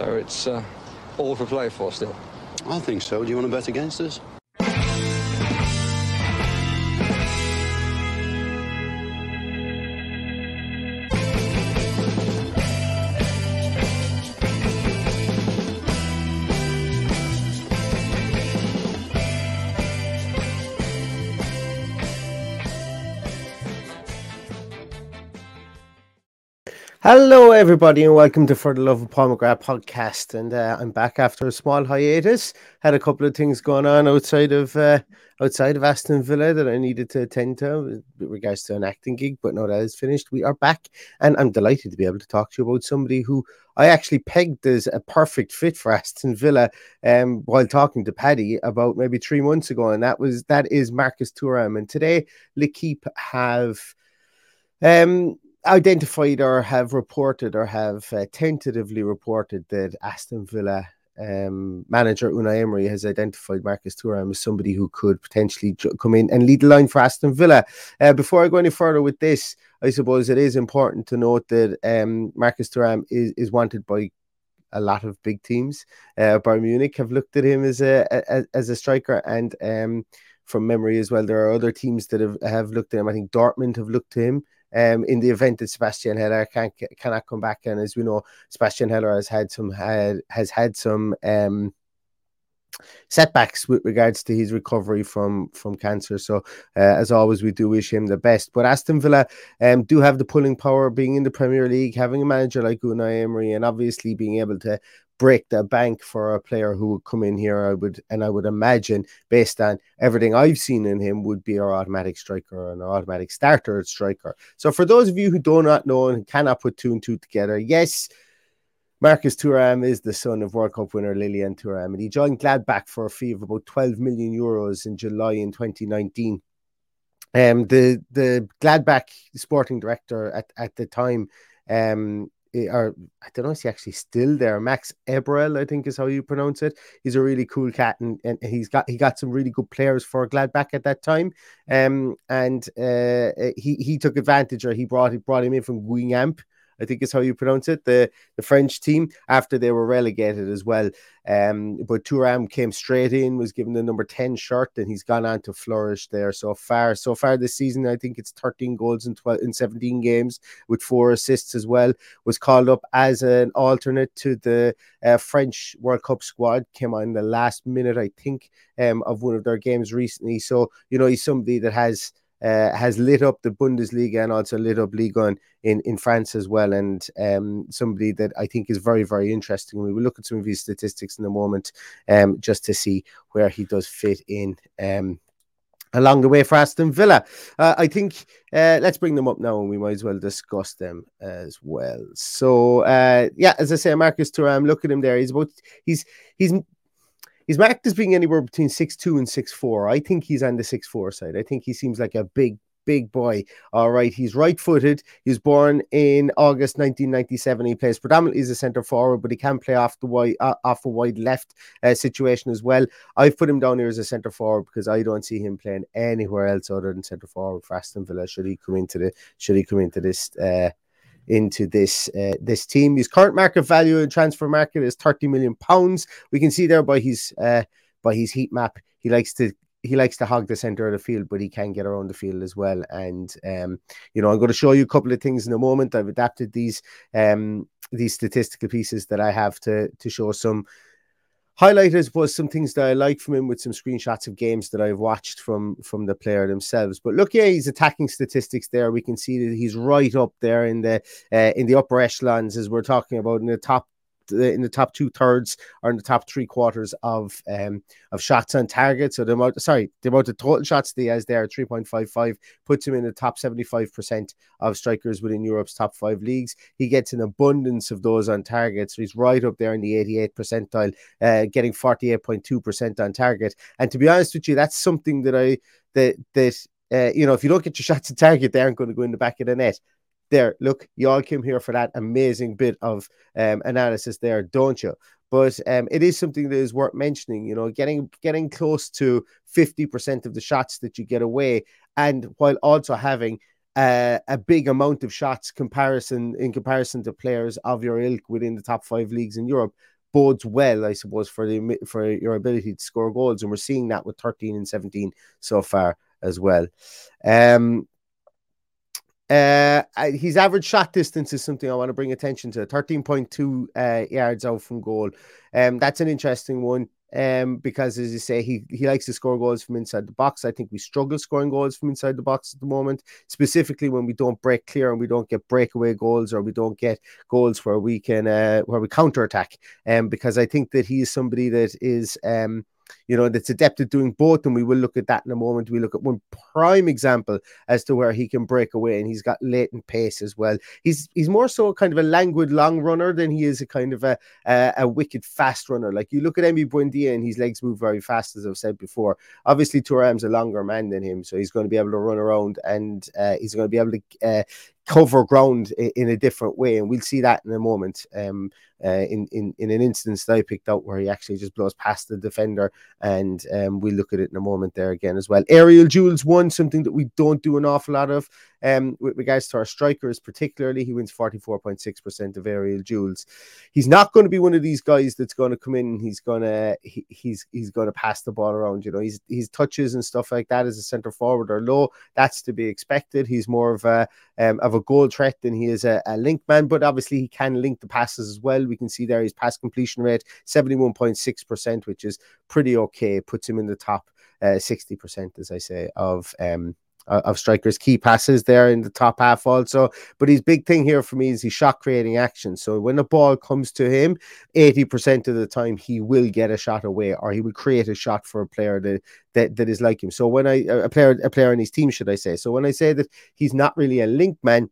So it's uh, all for play for still. I think so. Do you want to bet against us? Hello, everybody, and welcome to For the Love of Paul McGrath podcast. And uh, I'm back after a small hiatus. Had a couple of things going on outside of uh, outside of Aston Villa that I needed to attend to with regards to an acting gig, but now that is finished, we are back, and I'm delighted to be able to talk to you about somebody who I actually pegged as a perfect fit for Aston Villa um, while talking to Paddy about maybe three months ago, and that was that is Marcus Thuram. And today, L'Equipe have. Um, identified or have reported or have uh, tentatively reported that Aston Villa um, manager Unai Emery has identified Marcus Thuram as somebody who could potentially come in and lead the line for Aston Villa. Uh, before I go any further with this, I suppose it is important to note that um, Marcus Thuram is, is wanted by a lot of big teams. Uh, Bayern Munich have looked at him as a, a as a striker, and um, from memory as well, there are other teams that have, have looked at him. I think Dortmund have looked to him um, in the event that Sebastian Haller can't cannot come back. And as we know, Sebastian Haller has had some had has had some um, setbacks with regards to his recovery from from cancer. So, uh, as always, we do wish him the best. But Aston Villa um, do have the pulling power, being in the Premier League, having a manager like Unai Emery, and obviously being able to break the bank for a player who would come in here. I would, and I would imagine, based on everything I've seen in him, would be our automatic striker and our automatic starter striker. So, for those of you who do not know and cannot put two and two together, yes. Marcus Thuram is the son of World Cup winner Lilian Thuram, and he joined Gladbach for a fee of about 12 million euros in July in 2019. Um, the the Gladbach sporting director at, at the time um, or I don't know if he's actually still there. Max Eberl, I think is how you pronounce it. He's a really cool cat, and, and he's got he got some really good players for Gladbach at that time. Um, and uh, he he took advantage, or he brought he brought him in from Guingamp, I think is how you pronounce it, the, the French team, after they were relegated as well. Um, but Thuram came straight in, was given the number 10 shirt, and he's gone on to flourish there so far. So far this season, I think it's 13 goals in 12 in 17 games with four assists as well. Was called up as an alternate to the uh, French World Cup squad, came on the last minute, I think, um, of one of their games recently. So, you know, he's somebody that has uh, has lit up the Bundesliga and also lit up Ligue 1 in, in France as well. And um, somebody that I think is very, very interesting. We will look at some of his statistics in a moment um, just to see where he does fit in. Um, along the way for Aston Villa. Uh, I think uh, let's bring them up now and we might as well discuss them as well. So uh, yeah, as I say, Marcus Thuram, look at him there. He's about he's he's he's marked as being anywhere between six two and six four. I think he's on the six four side. I think he seems like a big big boy. All right, he's right footed. He was born in August 1997. He plays predominantly as a centre forward, but he can play off the wide, uh, off a wide left uh, situation as well. I've put him down here as a centre forward because I don't see him playing anywhere else other than centre forward for Aston Villa. Should he come into the should he come into this uh, into this uh, this team. His current market value in transfer market is 30 million pounds. We can see there by his uh, by his heat map, he likes to he likes to hog the center of the field, but he can get around the field as well. And um, you know, I'm going to show you a couple of things in a moment. I've adapted these um these statistical pieces that I have to to show some highlighted was some things that I like from him with some screenshots of games that I've watched from from the player themselves. But look, yeah, he's attacking statistics there. We can see that he's right up there in the uh, in the upper echelons as we're talking about in the top in the top two thirds or in the top three quarters of um, of shots on target. So the amount, sorry, the amount of total shots he has there, three point five five, puts him in the top seventy five percent of strikers within Europe's top five leagues. He gets an abundance of those on target, so he's right up there in the eighty eight percentile, uh, getting forty eight point two percent on target. And to be honest with you, that's something that I that that. Uh, you know, if you don't get your shots on target, they aren't going to go in the back of the net there, look, you all came here for that amazing bit of um, analysis there, don't you? But um, it is something that is worth mentioning. You know, getting getting close to fifty percent of the shots that you get away, and while also having uh, a big amount of shots comparison in comparison to players of your ilk within the top five leagues in Europe bodes well, I suppose, for the for your ability to score goals, and we're seeing that with thirteen and seventeen so far as well. Um, uh, his average shot distance is something I want to bring attention to 13.2 uh, yards out from goal. Um, that's an interesting one um, because, as you say, he, he likes to score goals from inside the box. I think we struggle scoring goals from inside the box at the moment, specifically when we don't break clear and we don't get breakaway goals or we don't get goals where we can uh, where we counter attack. Um, because I think that he is somebody that is um you know, that's adept at doing both. And we will look at that in a moment. We look at one prime example as to where he can break away, and he's got latent pace as well. He's he's more so kind of a languid long runner than he is a kind of a a, a wicked fast runner. Like you look at Emi Buendia, and his legs move very fast, as I've said before. Obviously, Thuram's a longer man than him, so he's going to be able to run around, and uh, he's going to be able to uh, cover ground in, a different way, and we'll see that in a moment. Um, uh, in in in an instance that I picked out where he actually just blows past the defender, and um, we'll look at it in a moment there again as well. Aerial duels one something that we don't do an awful lot of um, with regards to our strikers, particularly. He wins forty four point six percent of aerial duels. He's not going to be one of these guys that's going to come in. he's to he, he's he's going to pass the ball around. You know, he's his touches and stuff like that as a centre forward are low. That's to be expected. He's more of a um, of a goal threat than he is a, a link man, but obviously he can link the passes as well. We can see there his pass completion rate 71.6%, which is pretty okay. Puts him in the top uh, 60%, as I say, of um, of strikers. Key passes there in the top half also but his big thing here for me is his shot creating action. So when the ball comes to him 80% of the time he will get a shot away or he will create a shot for a player that that, that is like him. So when i a player a player in his team should i say. So when i say that he's not really a link man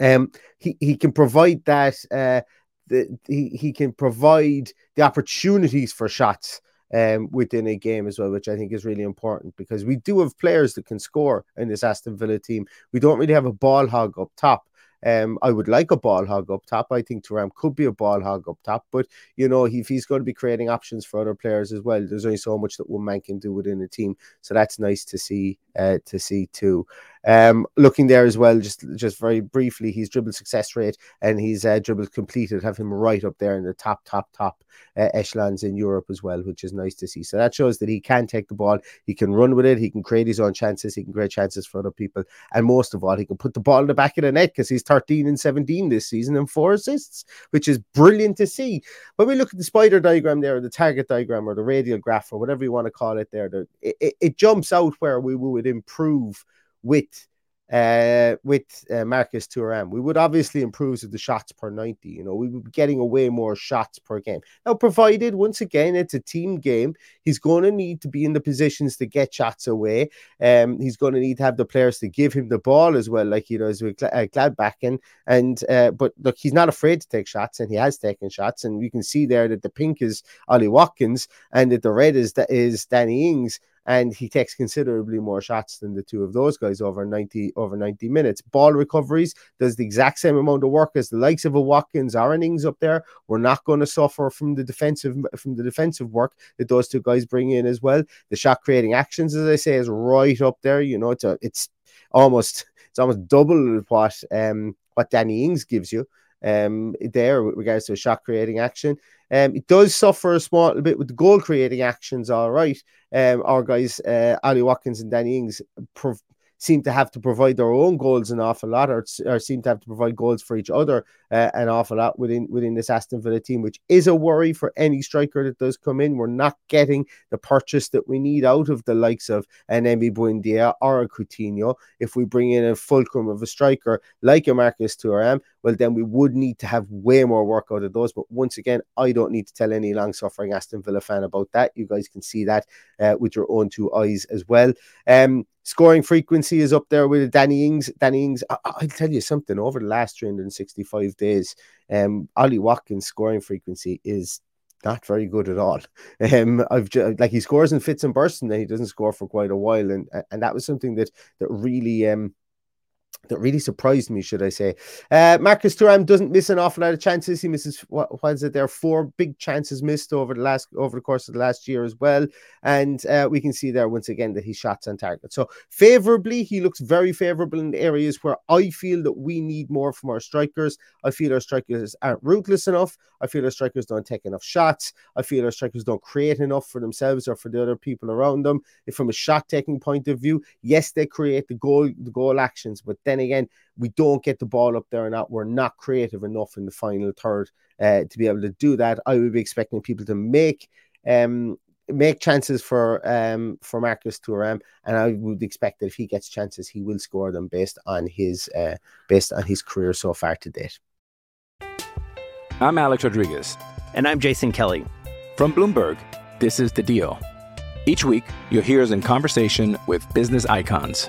um he he can provide that uh the, he, he can provide the opportunities for shots um, within a game as well, which I think is really important because we do have players that can score in this Aston Villa team. We don't really have a ball hog up top. Um, I would like a ball hog up top. I think Thuram could be a ball hog up top, but you know, if he's going to be creating options for other players as well, there's only so much that one man can do within a team. So that's nice to see uh, to see too. Um, looking there as well, just just very briefly, his dribble success rate and his uh, dribbles completed have him right up there in the top, top, top uh, echelons in Europe as well, which is nice to see. So that shows that he can take the ball, he can run with it, he can create his own chances, he can create chances for other people, and most of all, he can put the ball in the back of the net because he's 13 and 17 this season and four assists, which is brilliant to see. When we look at the spider diagram there, or the target diagram, or the radial graph, or whatever you want to call it, there, the, it, it jumps out where we would improve with uh, with uh, Marcus Thuram. We would obviously improve the shots per 90. You know, we would be getting away more shots per game. Now, provided once again it's a team game, he's going to need to be in the positions to get shots away. Um, he's going to need to have the players to give him the ball as well, like you he does with uh, Gladbach. And uh, but look, he's not afraid to take shots, and he has taken shots. And you can see there that the pink is Ollie Watkins, and that the red is that is Danny Ings and he takes considerably more shots than the two of those guys over 90 over 90 minutes. Ball recoveries does the exact same amount of work as the likes of a Watkins or an Ings up there. We're not going to suffer from the defensive from the defensive work that those two guys bring in as well. The shot creating actions, as I say, is right up there. You know, it's a, it's almost it's almost double what um what Danny Ings gives you um, there with regards to shot creating action. Um, it does suffer a small bit with the goal creating actions, all right. Um, our guys, uh, Ollie Watkins and Danny Ings, seem to have to provide their own goals an awful lot, or, or seem to have to provide goals for each other uh, an awful lot within within this Aston Villa team, which is a worry for any striker that does come in. We're not getting the purchase that we need out of the likes of an Emi Buendia or a Coutinho. If we bring in a fulcrum of a striker like a Marcus Thuram, well, then we would need to have way more work out of those. But once again, I don't need to tell any long suffering Aston Villa fan about that. You guys can see that uh, with your own two eyes as well. Um, Scoring frequency is up there with Danny Ings. Danny Ings, I- will tell you something, over the last 365 days, um, Ollie Watkins' scoring frequency is not very good at all. Um, I've like he scores in fits and bursts, and then he doesn't score for quite a while, and and that was something that that really um that really surprised me, should I say. Uh, Marcus Thuram doesn't miss an awful lot of chances. He misses what was it there? are Four big chances missed over the last over the course of the last year as well. And uh, we can see there once again that he shots on target. So favorably, he looks very favorable in the areas where I feel that we need more from our strikers. I feel our strikers aren't ruthless enough. I feel our strikers don't take enough shots. I feel our strikers don't create enough for themselves or for the other people around them. If from a shot taking point of view, yes, they create the goal, the goal actions, but then again, we don't get the ball up there and not we're not creative enough in the final third uh, to be able to do that. I would be expecting people to make um make chances for um for Marcus Thuram, and I would expect that if he gets chances, he will score them based on his uh based on his career so far to date. I'm Alex Rodriguez. And I'm Jason Kelly. From Bloomberg, this is The Deal. Each week, you'll hear us in conversation with business icons.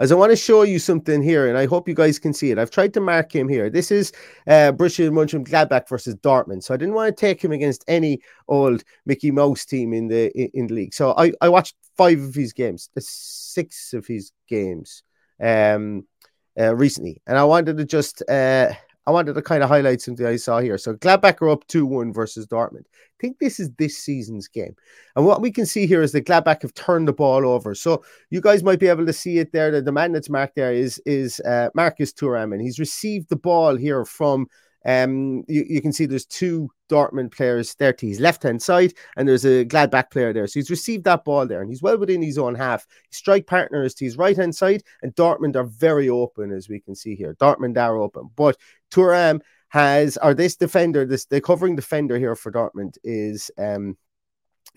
is I want to show you something here, and I hope you guys can see it. I've tried to mark him here. This is uh, Borussia Mönchengladbach versus Dortmund. So I didn't want to take him against any old Mickey Mouse team in the in the league. So I, I watched five of his games, six of his games, um, uh, recently, and I wanted to just uh, I wanted to kind of highlight something I saw here. So Gladbach are up 2 1 versus Dortmund. I think this is this season's game. And what we can see here is that Gladbach have turned the ball over. So you guys might be able to see it there. That the man that's marked there is, is uh, Marcus Thuram, and he's received the ball here from. Um, you, you can see there's two Dortmund players there to his left hand side, and there's a Gladbach player there. So he's received that ball there, and he's well within his own half. His strike partner is to his right hand side, and Dortmund are very open, as we can see here. Dortmund are open, but Thuram has, or this defender, this the covering defender here for Dortmund is um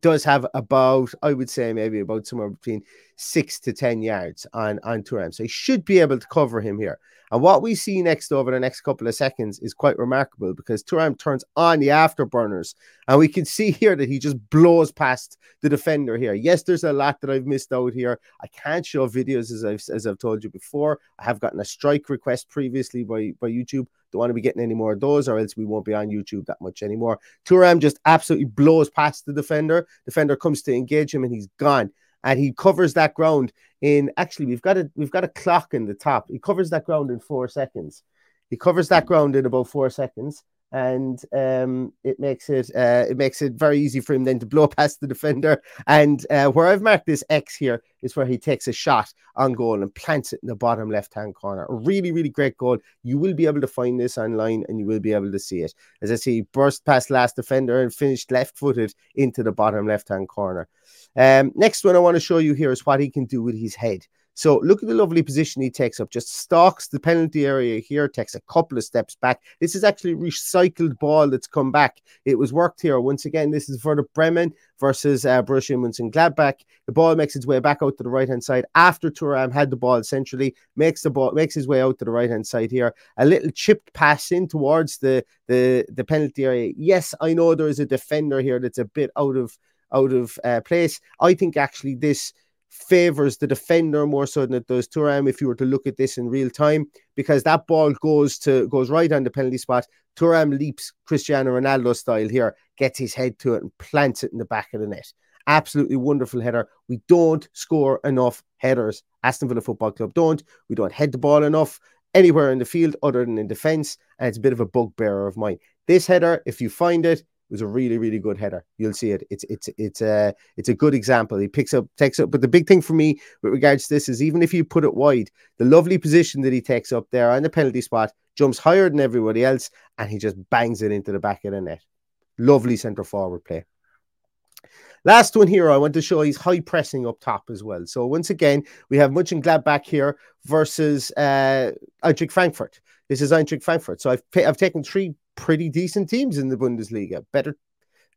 does have about, I would say, maybe about somewhere between six to ten yards on on Thuram. So he should be able to cover him here. And what we see next over the next couple of seconds is quite remarkable because Thuram turns on the afterburners, and we can see here that he just blows past the defender here. Yes, there's a lot that I've missed out here. I can't show videos as I've as I've told you before. I have gotten a strike request previously by by YouTube. Don't want to be getting any more of those, or else we won't be on YouTube that much anymore. Thuram just absolutely blows past the defender. Defender comes to engage him, and he's gone. And he covers that ground in actually we've got a we've got a clock in the top. He covers that ground in four seconds. He covers that ground in about four seconds, and um, it makes it uh, it makes it very easy for him then to blow past the defender. And uh, where I've marked this X here is where he takes a shot on goal and plants it in the bottom left hand corner. A really really great goal. You will be able to find this online, and you will be able to see it. As I he burst past last defender and finished left footed into the bottom left hand corner. Um, next one I want to show you here is what he can do with his head. So look at the lovely position he takes up, just stalks the penalty area here, takes a couple of steps back. This is actually recycled ball that's come back. It was worked here. Once again, this is Werder Bremen versus uh, Borussia Mönchengladbach. The ball makes its way back out to the right-hand side after Thuram had the ball centrally, makes the ball, makes his way out to the right-hand side here. A little chipped pass in towards the, the, the penalty area. Yes, I know there is a defender here that's a bit out of out of uh, place. I think actually this favors the defender more so than it does Thuram if you were to look at this in real time because that ball goes to goes right on the penalty spot. Thuram leaps Cristiano Ronaldo style here, gets his head to it and plants it in the back of the net. absolutely wonderful header. We don't score enough headers. Aston Villa Football Club don't. We don't head the ball enough anywhere in the field other than in defence, and it's a bit of a bugbearer of mine. This header, if you find it, was a really, really good header. You'll see it. It's it's it's a it's a good example. He picks up, takes up. But the big thing for me with regards to this is even if you put it wide, the lovely position that he takes up there on the penalty spot jumps higher than everybody else, and he just bangs it into the back of the net. Lovely centre forward play. Last one here, I want to show he's high pressing up top as well. So once again, we have Mönchengladbach back here versus uh, Eintracht Frankfurt. This is Eintracht Frankfurt. So I've I've taken three pretty decent teams in the Bundesliga, better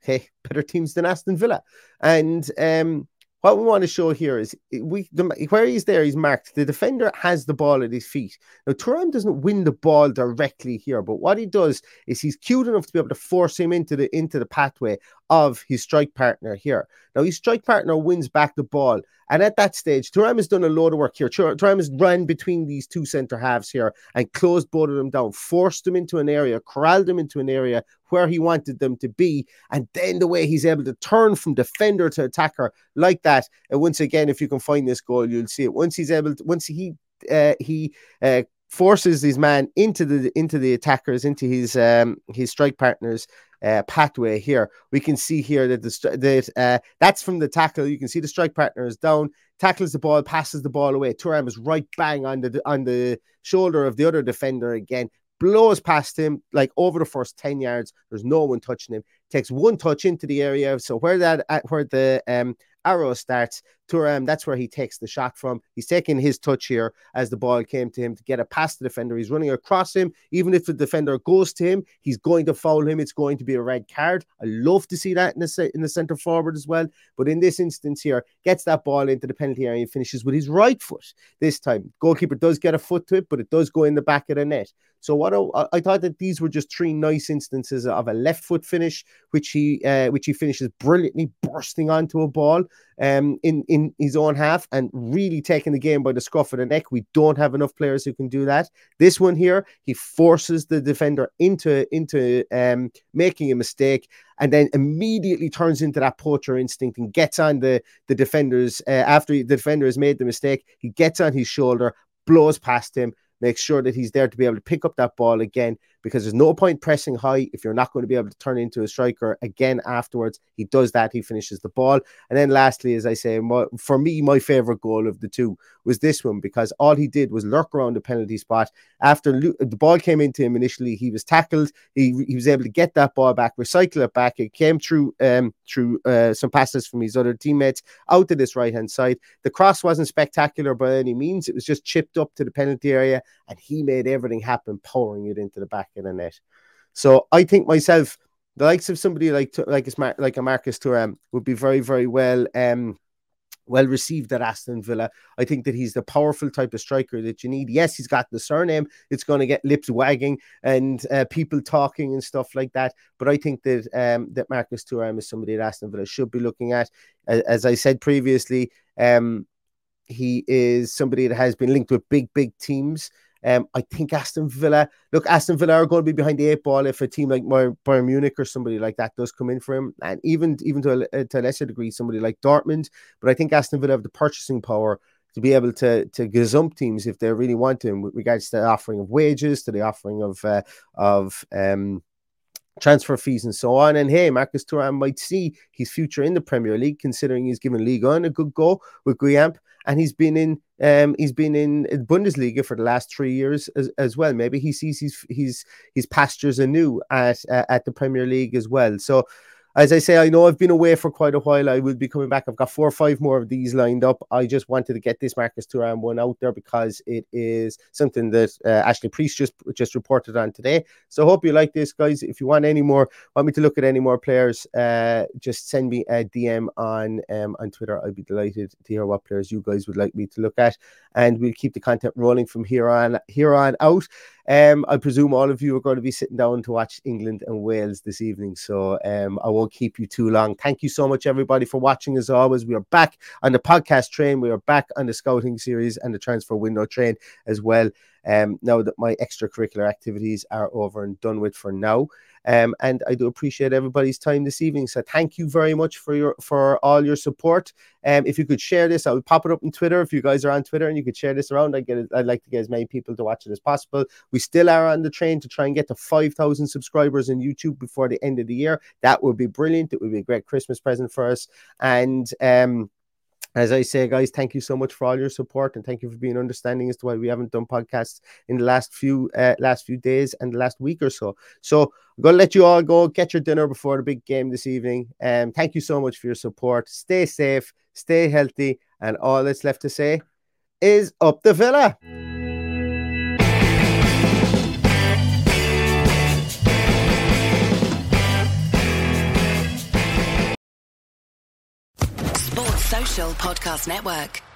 hey, better teams than Aston Villa, and um, what we want to show here is we the, where he's there, he's marked. The defender has the ball at his feet. Now Thuram doesn't win the ball directly here, but what he does is he's cute enough to be able to force him into the into the pathway of his strike partner here. Now his strike partner wins back the ball, and at that stage, Thuram has done a load of work here. Thuram has run between these two centre halves here and closed both of them down, forced them into an area, corralled them into an area where he wanted them to be. And then the way he's able to turn from defender to attacker like that. And once again, if you can find this goal, you'll see it. Once he's able to, once he uh, he uh, forces his man into the into the attackers, into his um his strike partners uh, pathway here. We can see here that the that uh, that's from the tackle. You can see the strike partner is down, tackles the ball, passes the ball away. Thuram is right bang on the on the shoulder of the other defender again, blows past him like over the first 10 yards. There's no one touching him. Takes one touch into the area. So where that where the um arrow starts, Thuram, that's where he takes the shot from. He's taking his touch here as the ball came to him to get it past the defender. He's running across him. Even if the defender goes to him, he's going to foul him. It's going to be a red card. I love to see that in the, in the centre forward as well. But in this instance here, gets that ball into the penalty area and finishes with his right foot this time. Goalkeeper does get a foot to it, but it does go in the back of the net. So what I, I thought that these were just three nice instances of a left foot finish, which he uh, which he finishes brilliantly, bursting onto a ball um, in in his own half and really taking the game by the scruff of the neck. We don't have enough players who can do that. This one here, he forces the defender into into um, making a mistake and then immediately turns into that poacher instinct and gets on the the defenders uh, after the defender has made the mistake. He gets on his shoulder, blows past him, makes sure that he's there to be able to pick up that ball again because there's no point pressing high if you're not going to be able to turn into a striker again afterwards. He does that, he finishes the ball. And then lastly, as I say, my, for me, my favorite goal of the two was this one because all he did was lurk around the penalty spot. After the ball came into him initially, he was tackled. He, he was able to get that ball back, recycle it back. It came through um, through uh, some passes from his other teammates out to this right hand side. The cross wasn't spectacular by any means. It was just chipped up to the penalty area, and he made everything happen, pouring it into the back in a net. So I think myself, the likes of somebody like like a, like a Marcus Thuram would be very very well um well received at Aston Villa. I think that he's the powerful type of striker that you need. Yes, he's got the surname; it's going to get lips wagging and uh, people talking and stuff like that. But I think that um, that Marcus Thuram is somebody that Aston Villa should be looking at. As, as I said previously, um, he is somebody that has been linked with big big teams. Um, I think Aston Villa, look, Aston Villa are going to be behind the eight ball if a team like Bayern Munich or somebody like that does come in for him, and even even to a, to a lesser degree, somebody like Dortmund. But I think Aston Villa have the purchasing power to be able to to gazump teams if they really want to, with regards to the offering of wages, to the offering of uh, of um, transfer fees and so on. And hey, Marcus Thuram might see his future in the Premier League, considering he's given Ligue 1 a good go with Guillaume, and he's been in um, he's been in Bundesliga for the last three years as, as well. Maybe he sees his his his pastures anew at uh, at the Premier League as well. So as I say, I know I've been away for quite a while. I will be coming back. I've got four or five more of these lined up. I just wanted to get this Marcus Thuram one out there because it is something that uh, Ashley Preece just just reported on today. So I hope you like this, guys. If you want any more, want me to look at any more players, uh, just send me a DM on um, on Twitter. I'd be delighted to hear what players you guys would like me to look at, and we'll keep the content rolling from here on here on out. Um, I presume all of you are going to be sitting down to watch England and Wales this evening, so um, I won't keep you too long. Thank you so much, everybody, for watching. As always, we are back on the podcast train. We are back on the scouting series and the transfer window train as well. um, now that my extracurricular activities are over and done with for now. Um, and I do appreciate everybody's time this evening. So thank you very much for your for all your support. Um, if you could share this, I would pop it up on Twitter. If you guys are on Twitter and you could share this around, I get it, I'd like to get as many people to watch it as possible. We still are on the train to try and get to five thousand subscribers on YouTube before the end of the year. That would be brilliant. It would be a great Christmas present for us. And um, as I say, guys, thank you so much for all your support and thank you for being understanding as to why we haven't done podcasts in the last few uh, last few days and the last week or so. So I'm gonna let you all go get your dinner before the big game this evening. Um, thank you so much for your support. Stay safe, stay healthy, and all that's left to say is up the villa. Podcast Network.